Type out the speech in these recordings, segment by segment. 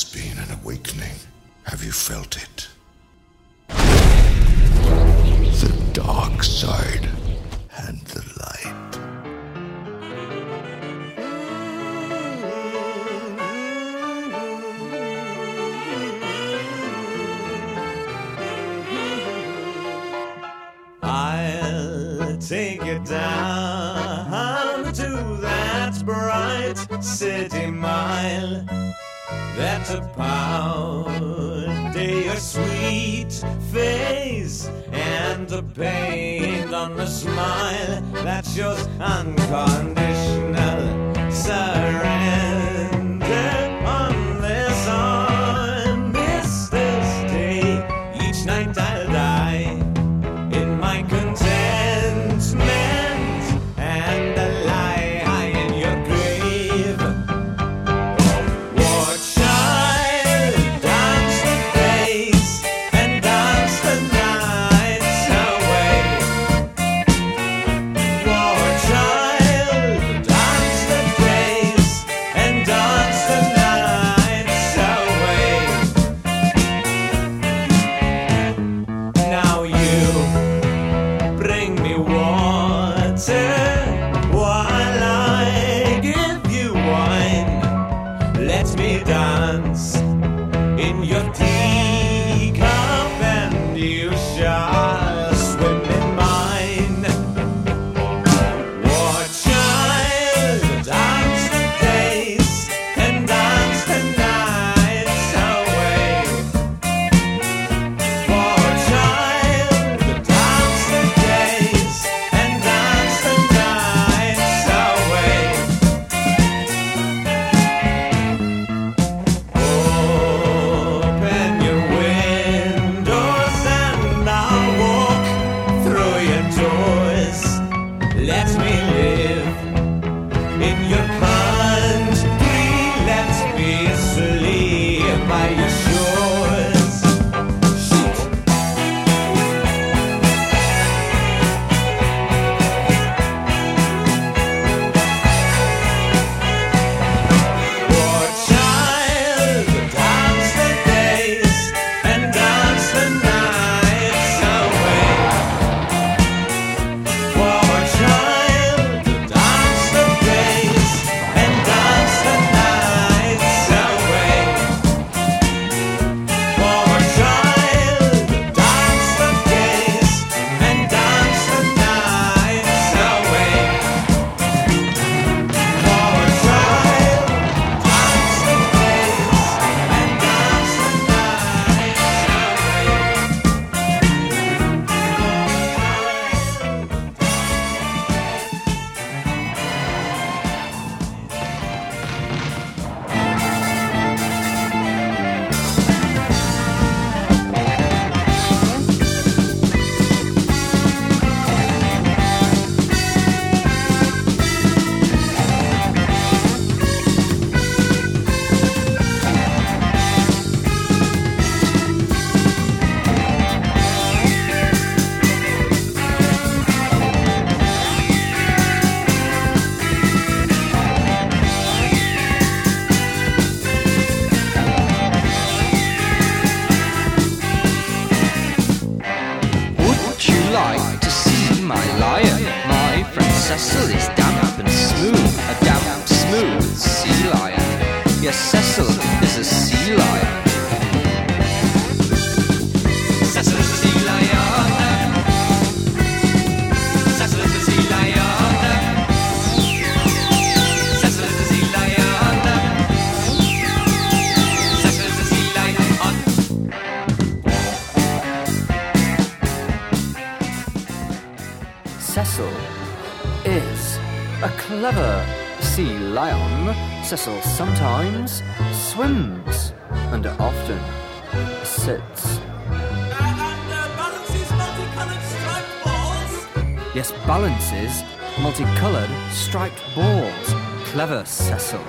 has been an awakening. Have you felt it? The dark side and the light. I'll take you down to that bright city mile that's a they a sweet face, and the pain on the smile that shows unconditional surrender. Cecil sometimes swims and often sits. Uh, and uh, balances multicolored striped balls? Yes, balances multicolored striped balls. Clever, Cecil.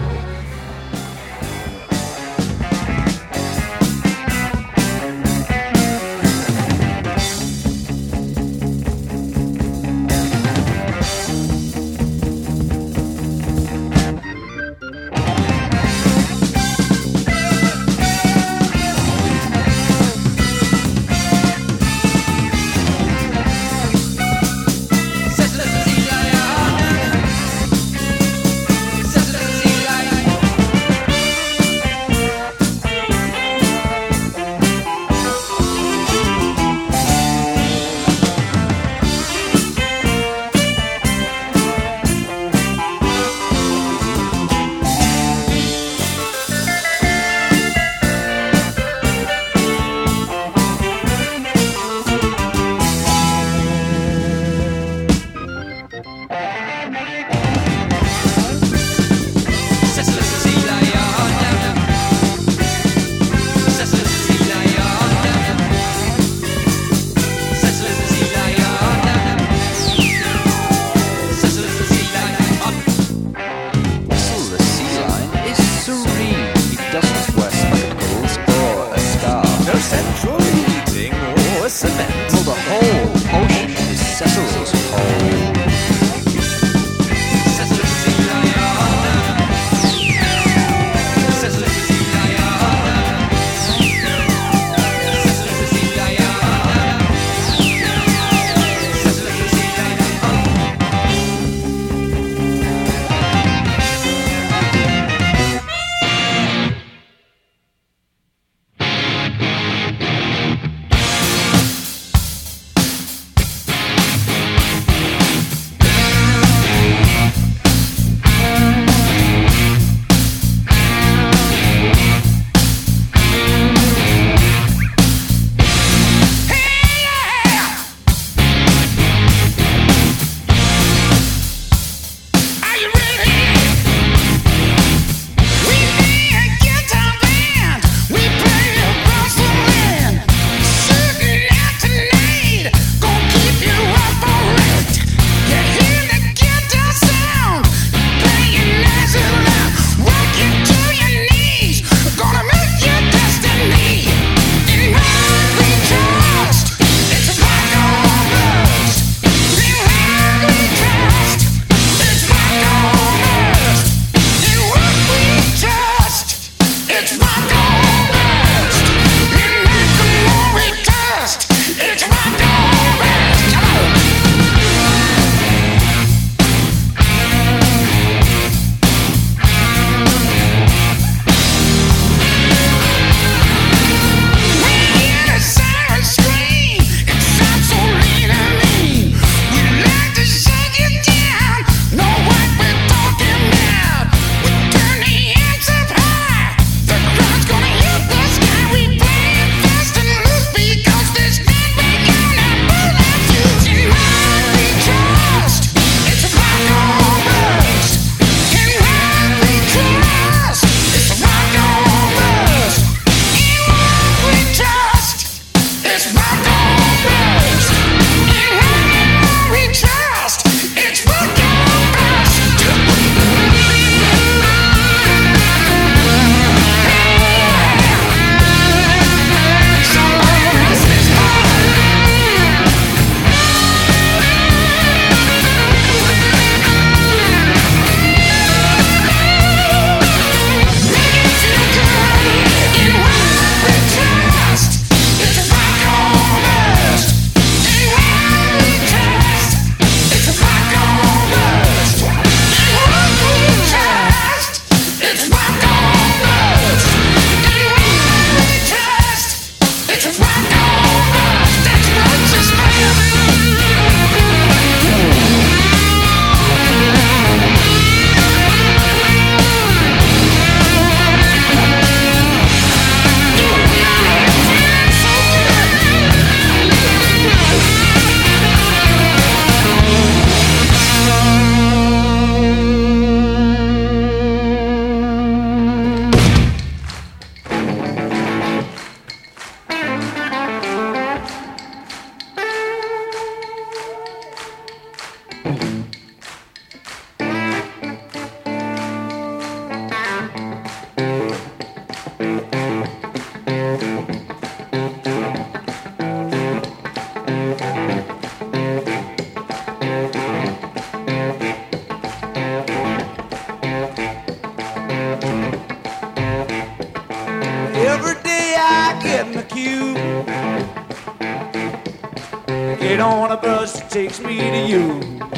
On a bus that takes me to you.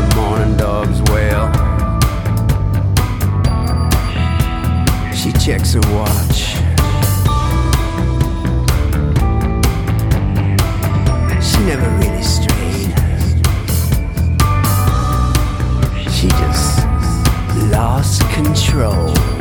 The morning dog's wail. She checks her watch. She never really strayed. She just lost control.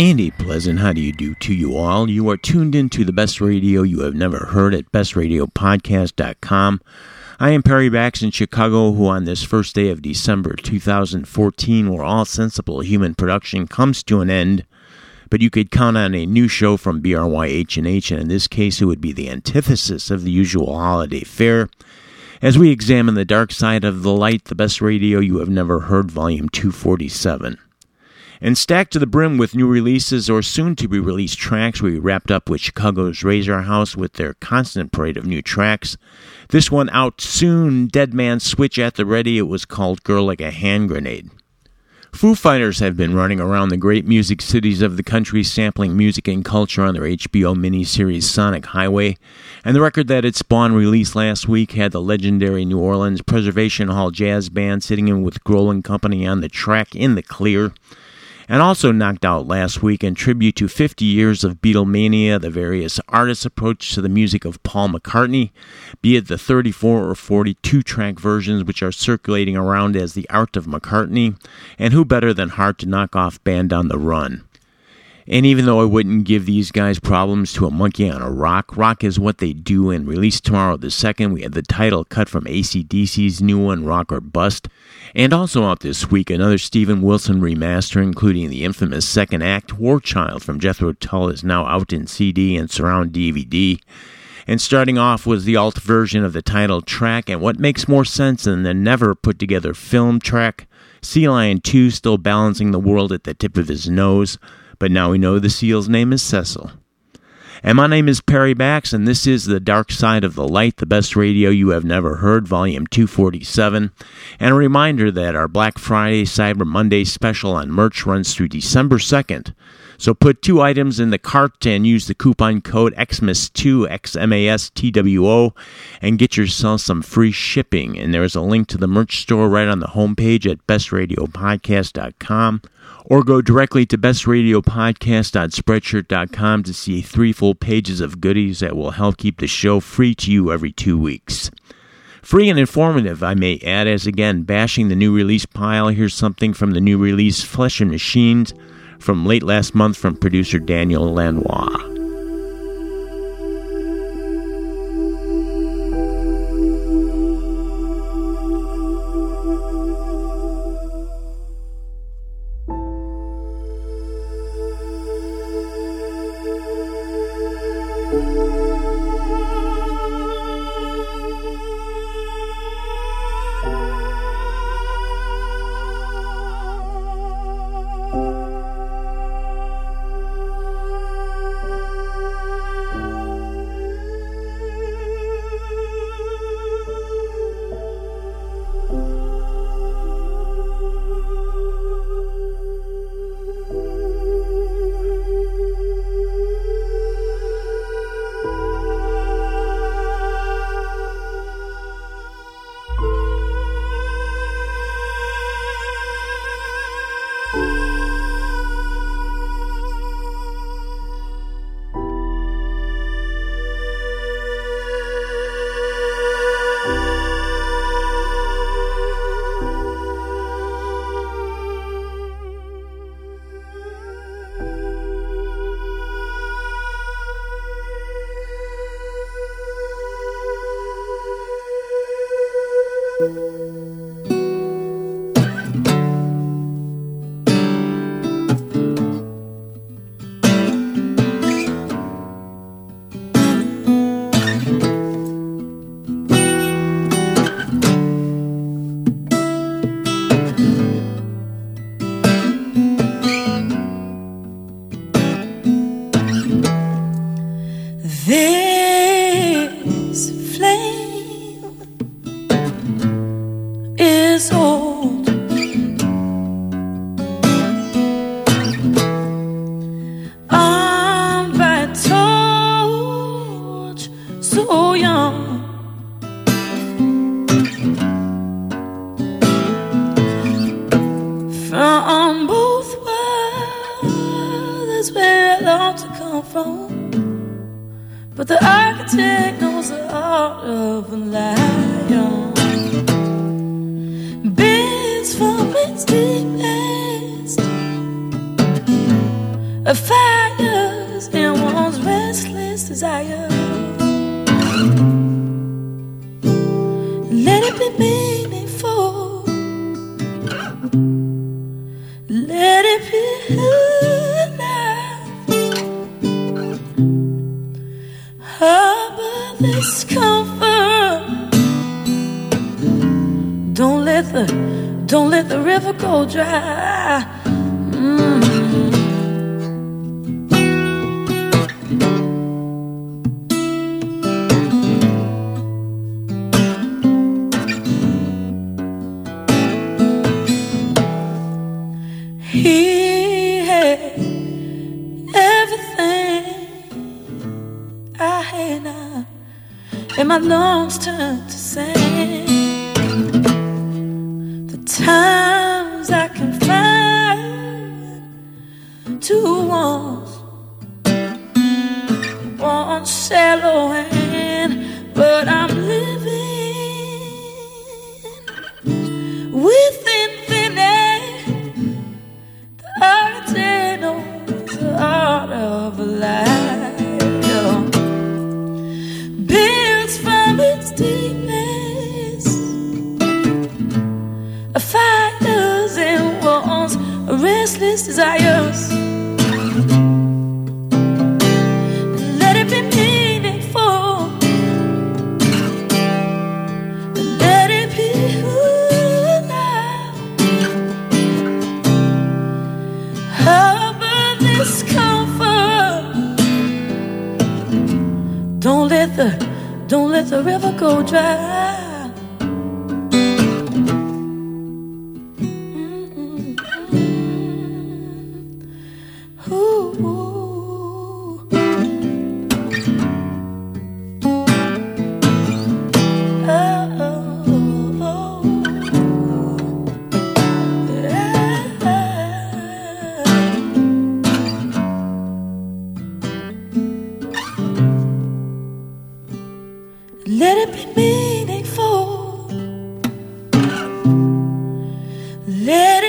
Andy Pleasant, how do you do to you all? You are tuned into the best radio you have never heard at bestradiopodcast.com. I am Perry Bax in Chicago, who on this first day of December 2014, where all sensible human production comes to an end, but you could count on a new show from BRYH&H, and in this case it would be the antithesis of the usual holiday fare, as we examine the dark side of the light, the best radio you have never heard, volume 247. And stacked to the brim with new releases or soon to be released tracks, we wrapped up with Chicago's Razorhouse with their constant parade of new tracks. This one out soon, Dead Man Switch at the ready. It was called Girl Like a Hand Grenade. Foo Fighters have been running around the great music cities of the country, sampling music and culture on their HBO miniseries Sonic Highway. And the record that it spawned released last week had the legendary New Orleans Preservation Hall Jazz Band sitting in with Grohl and Company on the track In the Clear and also knocked out last week in tribute to 50 years of Beatlemania, the various artists' approach to the music of Paul McCartney, be it the 34 or 42 track versions which are circulating around as the art of McCartney, and who better than Heart to knock off Band on the Run. And even though I wouldn't give these guys problems to a monkey on a rock, rock is what they do. And released tomorrow the second, we had the title cut from AC/DC's new one, Rock or Bust. And also out this week, another Steven Wilson remaster, including the infamous second act, War Child from Jethro Tull, is now out in CD and surround DVD. And starting off was the alt version of the title track, and what makes more sense than the never put together film track? Sea Lion 2 still balancing the world at the tip of his nose but now we know the seal's name is Cecil. And my name is Perry Bax, and this is The Dark Side of the Light, the best radio you have never heard, volume 247. And a reminder that our Black Friday, Cyber Monday special on merch runs through December 2nd. So put two items in the cart and use the coupon code XMAS2, X-M-A-S-T-W-O, and get yourself some free shipping. And there's a link to the merch store right on the homepage at bestradiopodcast.com or go directly to bestradiopodcast.spreadshirt.com to see three full pages of goodies that will help keep the show free to you every two weeks. Free and informative, I may add, as again, bashing the new release pile, here's something from the new release Flesh and Machines from late last month from producer Daniel Lanois. deepest, deepest affection. Let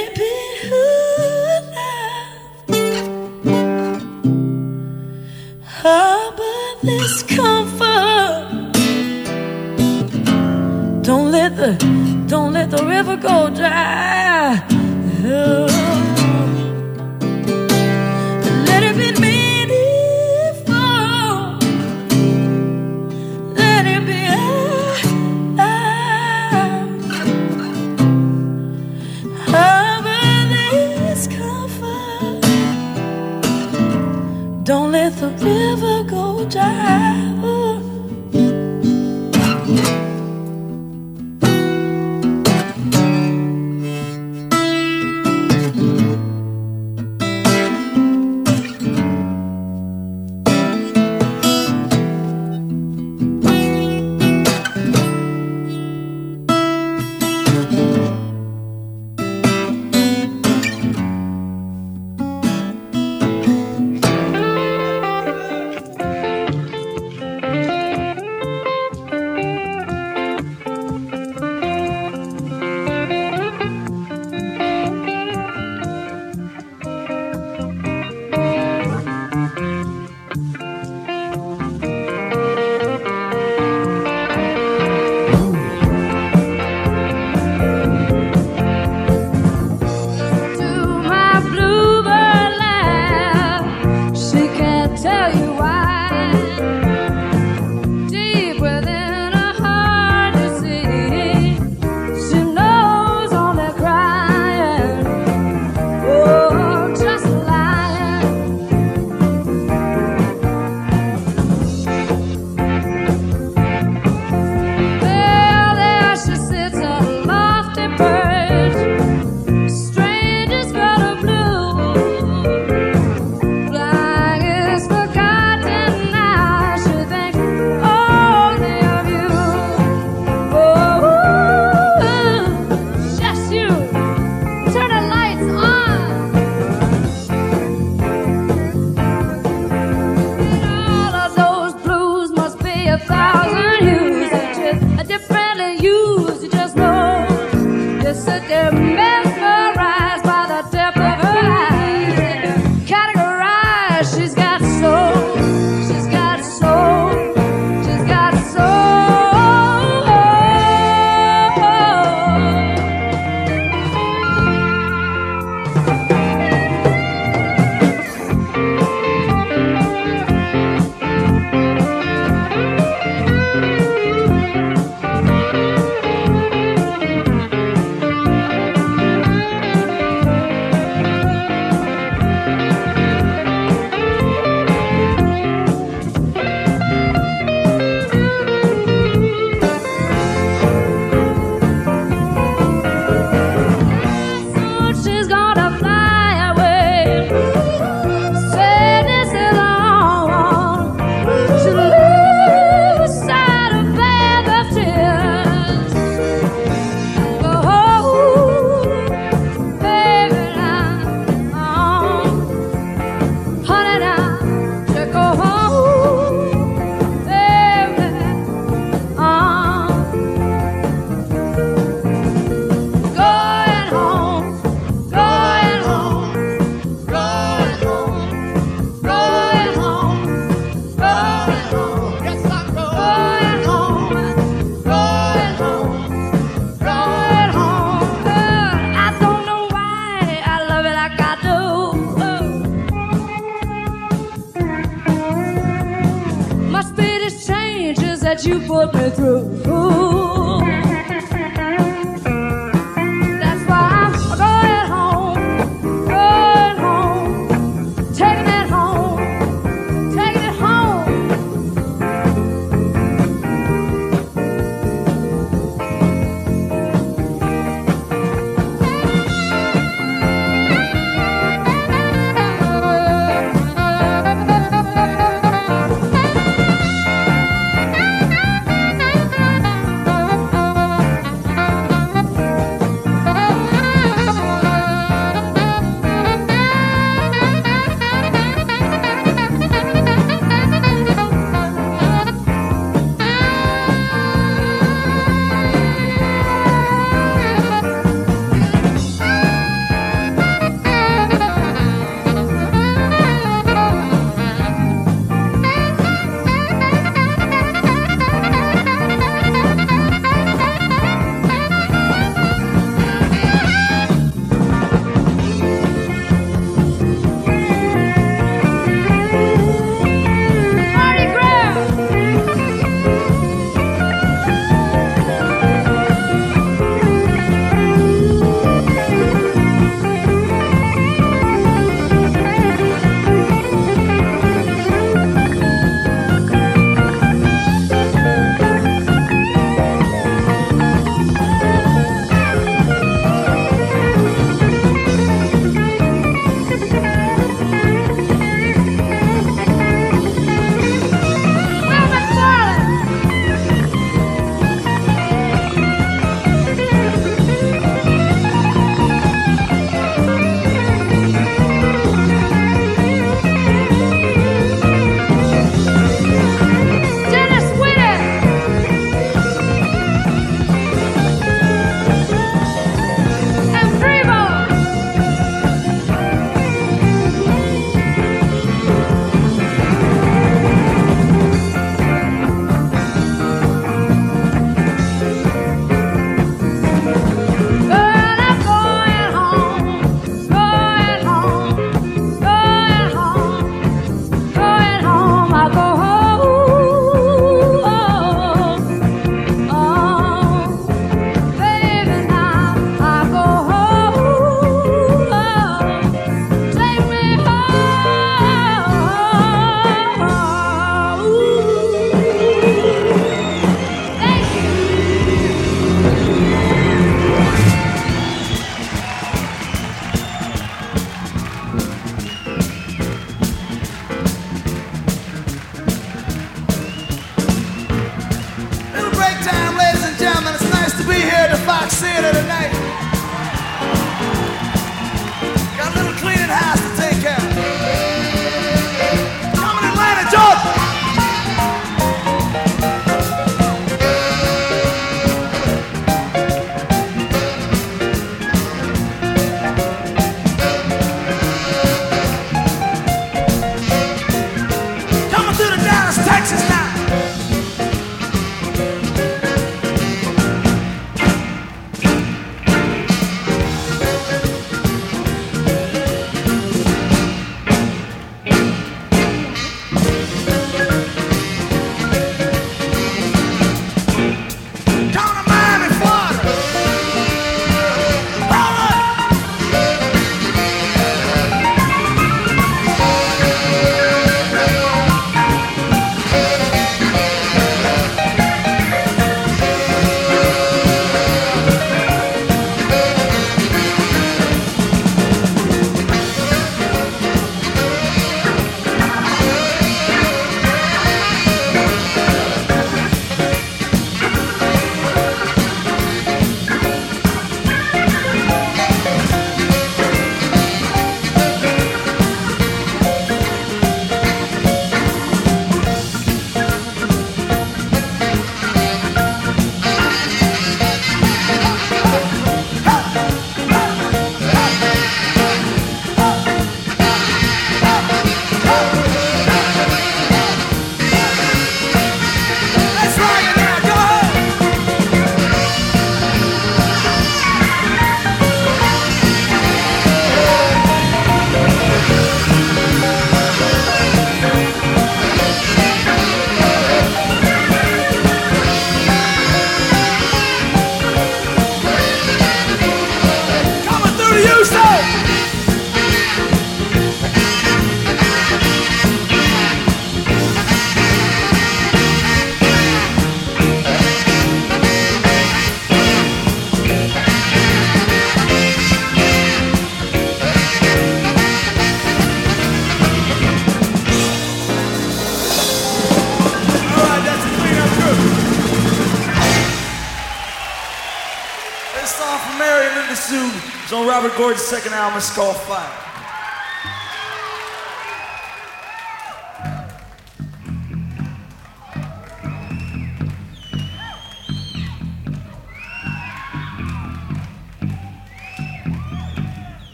Robert Gordon's second album, it's called Fire.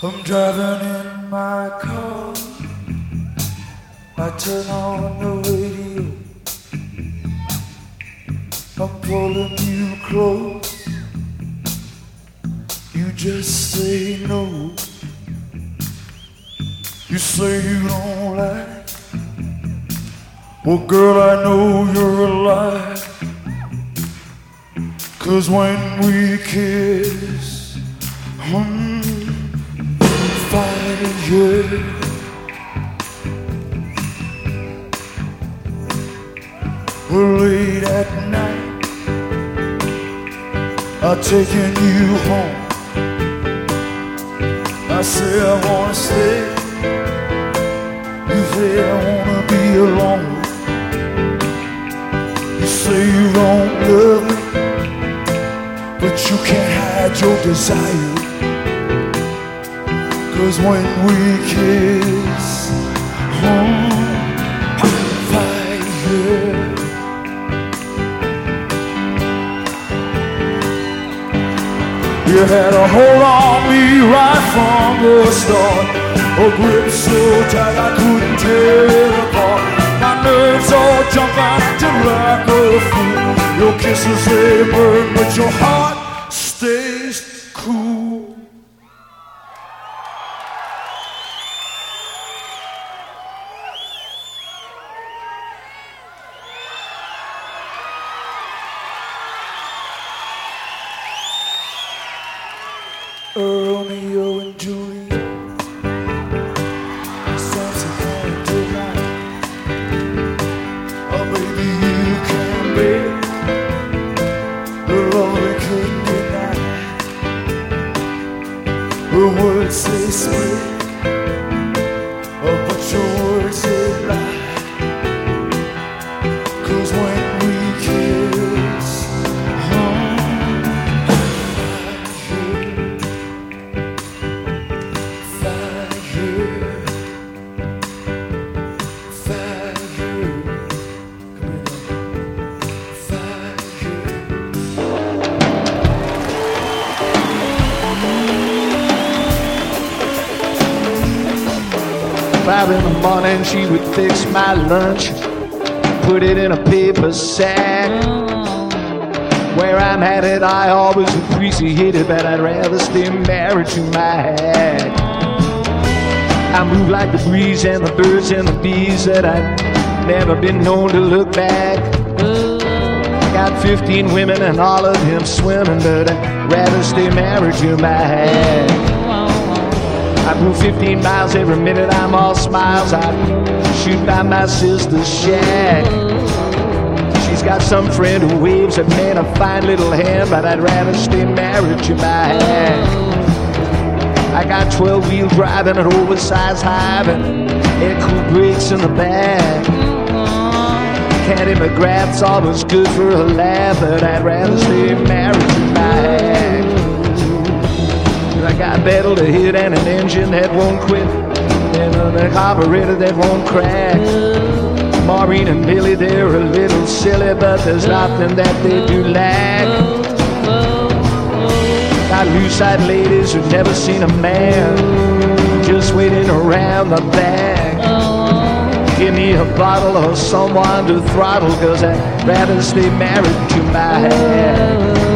I'm driving in my car. I turn on the radio. I'm pulling you close. You just say no. You say you don't like. Well, girl, I know you're a lie. Cause when we kiss, hmm, fire. Well, late at night, I'm taking you home. I say I wanna stay. You say I wanna be alone. You say you don't love me, but you can't hide your desire. Cause when we kiss, oh, You had a hold on me right from the start. A grip so tight I couldn't tear it apart. My nerves all jumping, acting like a fool. Your kisses they burn, but your heart five in the morning, she would fix my lunch, put it in a paper sack. Where I'm headed, I always appreciate it, but I'd rather stay married to my hat. I move like the breeze and the birds and the bees that I've never been known to look back. Got 15 women and all of them swimming, but I'd rather stay married to my hat. I move 15 miles every minute, I'm all smiles. I shoot by my sister's shack. She's got some friend who waves at me in a fine little hand, but I'd rather stay married to my hat. I got 12 wheel drive and an oversized hive and air cool brakes in the back. Candy McGrath's always good for a laugh, but I'd rather stay married to my hat. Got battle to hit and an engine that won't quit, and a carburetor that won't crack. Maureen and Billy, they're a little silly, but there's nothing that they do lack. Got loose-eyed ladies who've never seen a man, just waiting around the back. Give me a bottle or someone to throttle, cause I'd rather stay married to my hat.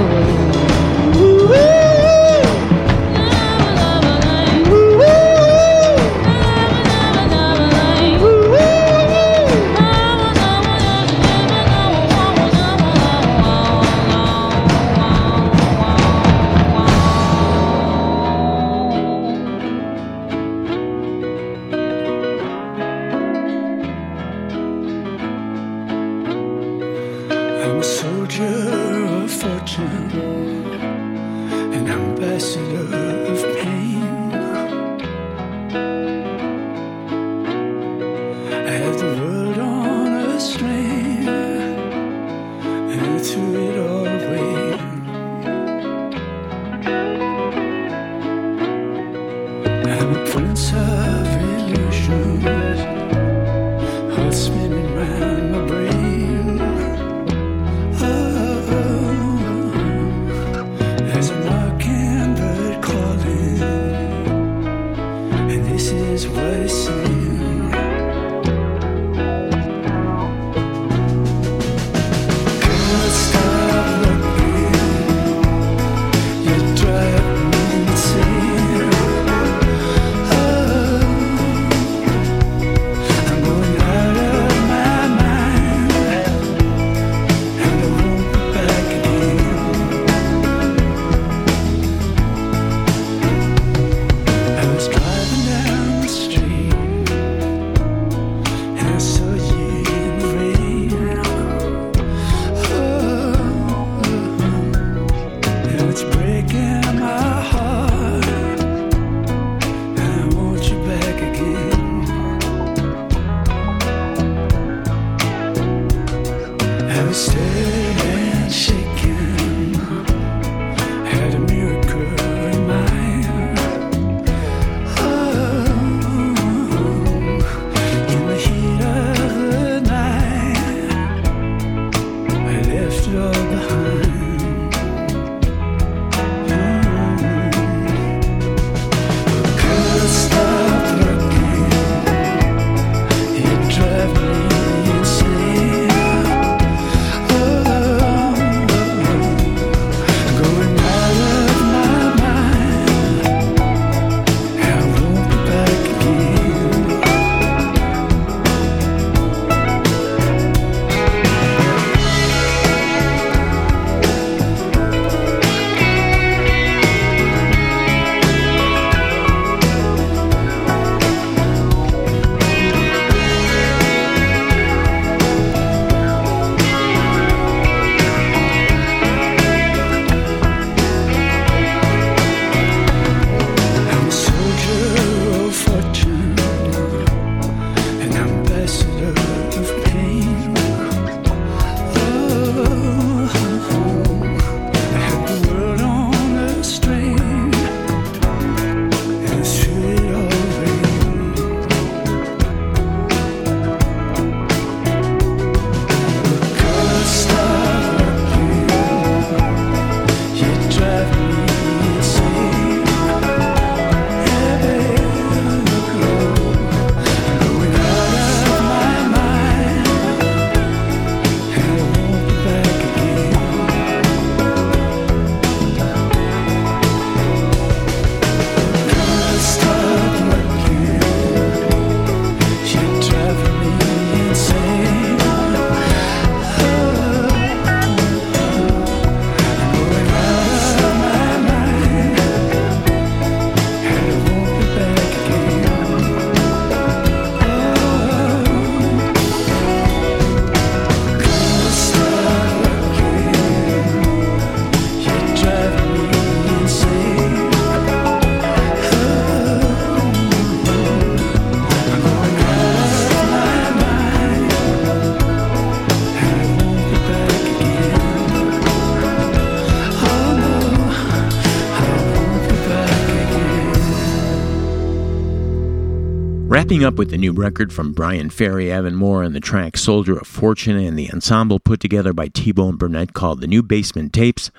Wrapping up with the new record from Bryan Ferry, Avonmore, and the track Soldier of Fortune, and the ensemble put together by T Bone Burnett called The New Basement Tapes,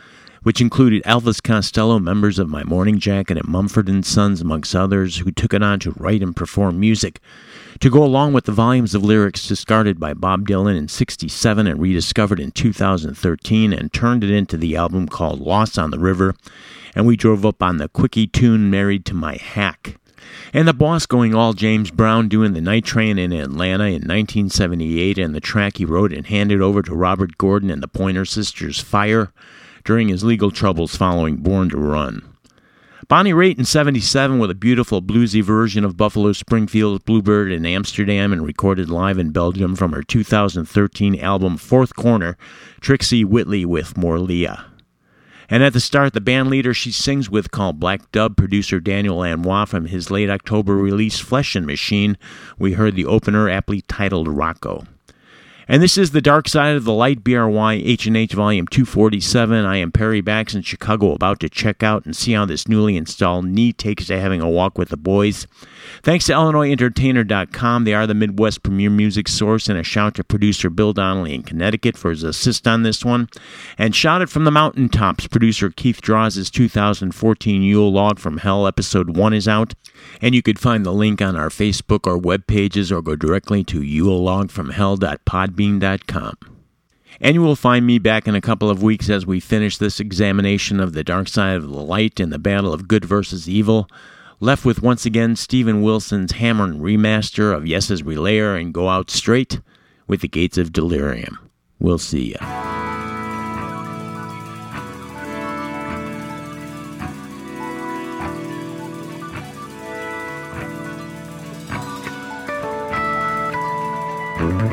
which included Elvis Costello, members of My Morning Jacket, and Mumford and Sons, amongst others, who took it on to write and perform music. To go along with the volumes of lyrics discarded by Bob Dylan in 67 and rediscovered in 2013 and turned it into the album called Lost on the River, and we drove up on the quickie tune Married to My Hack. And the boss going all James Brown doing the night train in Atlanta in 1978 and the track he wrote and handed over to Robert Gordon and the Pointer Sisters Fire during his legal troubles following Born to Run. Bonnie Raitt in 77 with a beautiful bluesy version of Buffalo Springfield's Bluebird in Amsterdam and recorded live in Belgium from her 2013 album Fourth Corner, Trixie Whitley with Morelia. And at the start, the band leader she sings with called Black Dub producer Daniel Lanois from his late October release Flesh and Machine, we heard the opener aptly titled Rocco. And this is the Dark Side of the Light BRY H&H Volume 247. I am Perry Bax in Chicago about to check out and see how this newly installed knee takes to having a walk with the boys. Thanks to IllinoisEntertainer.com. They are the Midwest premier music source and a shout to producer Bill Donnelly in Connecticut for his assist on this one. And shout it from the mountaintops. Producer Keith Draws' 2014 Yule Log from Hell episode 1 is out. And you could find the link on our Facebook or web pages or go directly to yulelogfromhell.podbean.com. And you will find me back in a couple of weeks as we finish this examination of the dark side of the light in the battle of good versus evil. Left with once again Steven Wilson's hammer and remaster of Yes's Relayer and go out straight with the gates of delirium. We'll see ya. Stand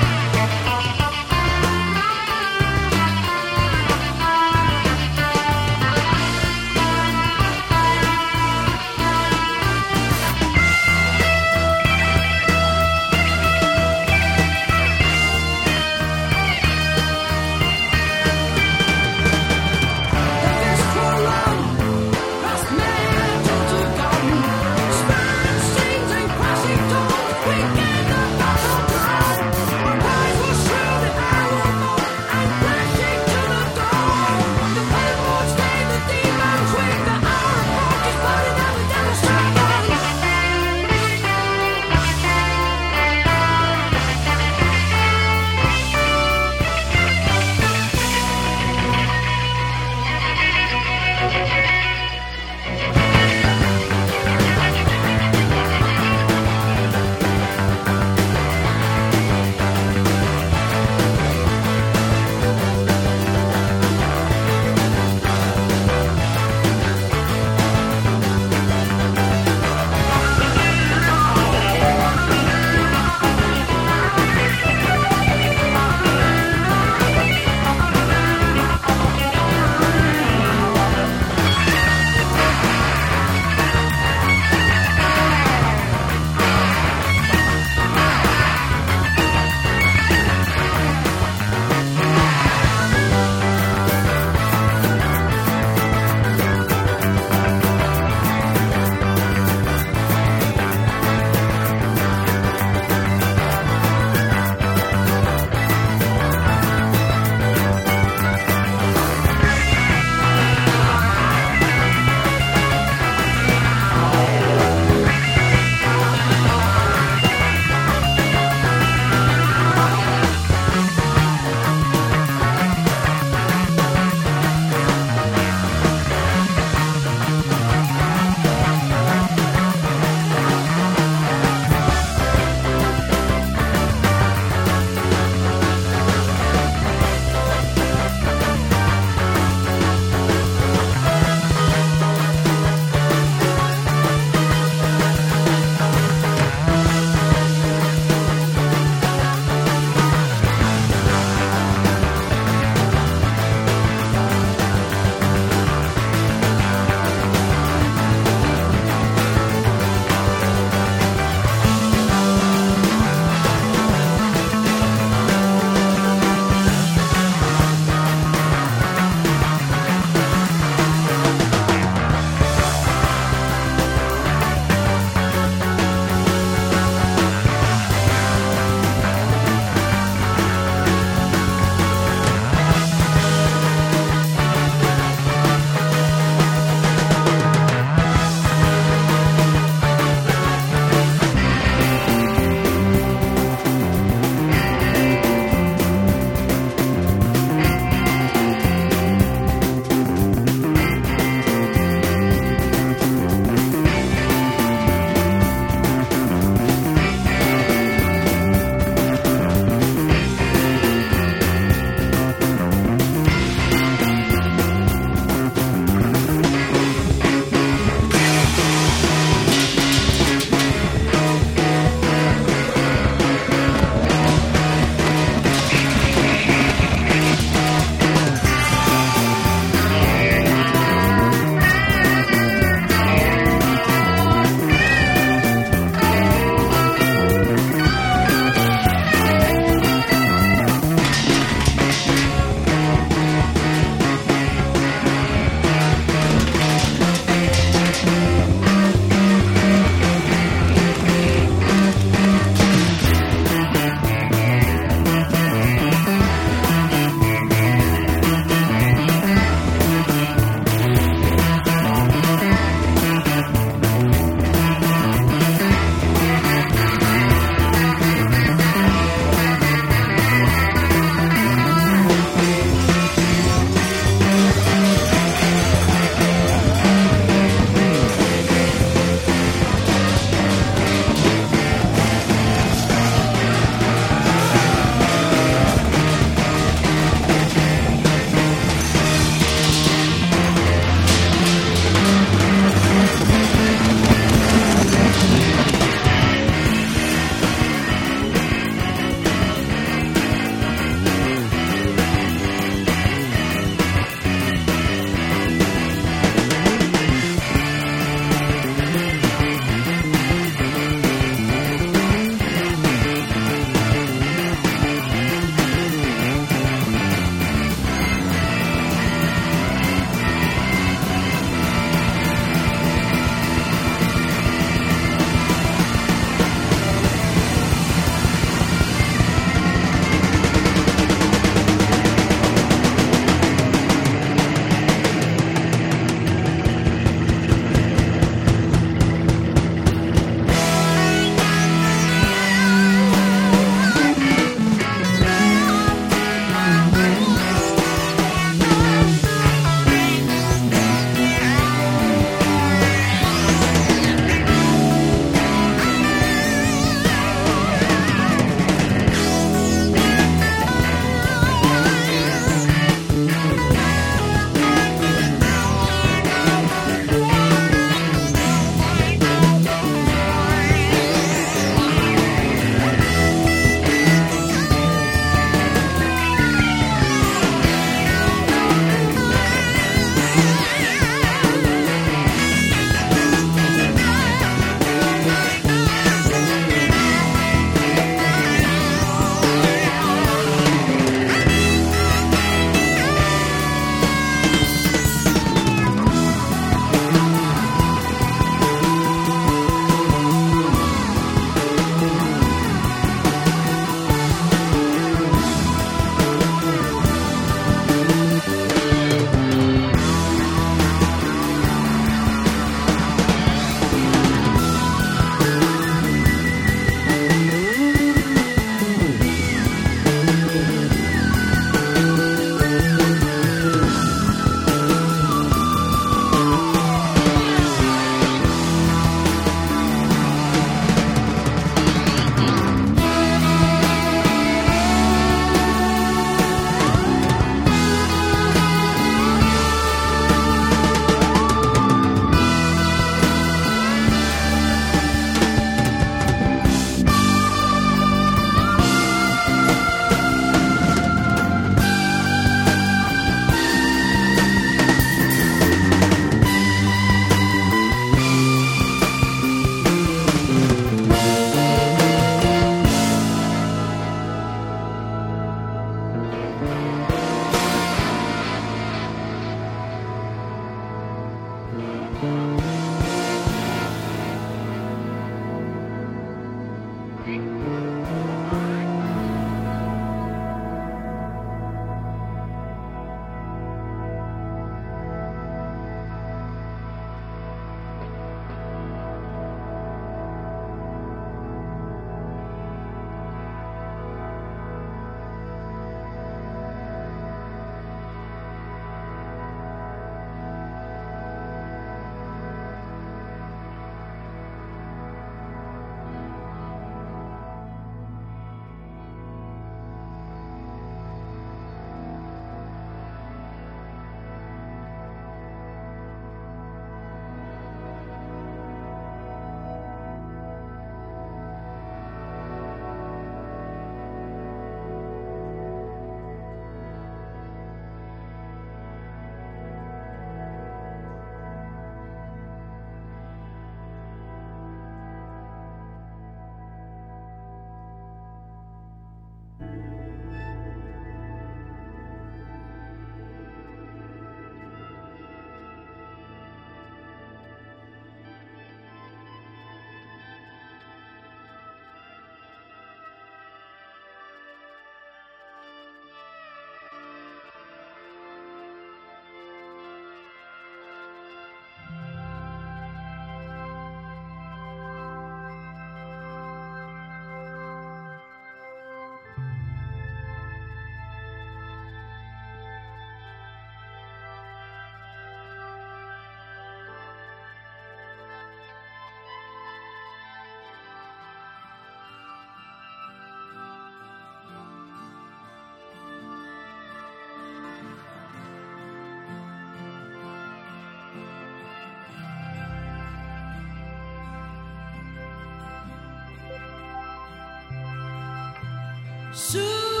Soon,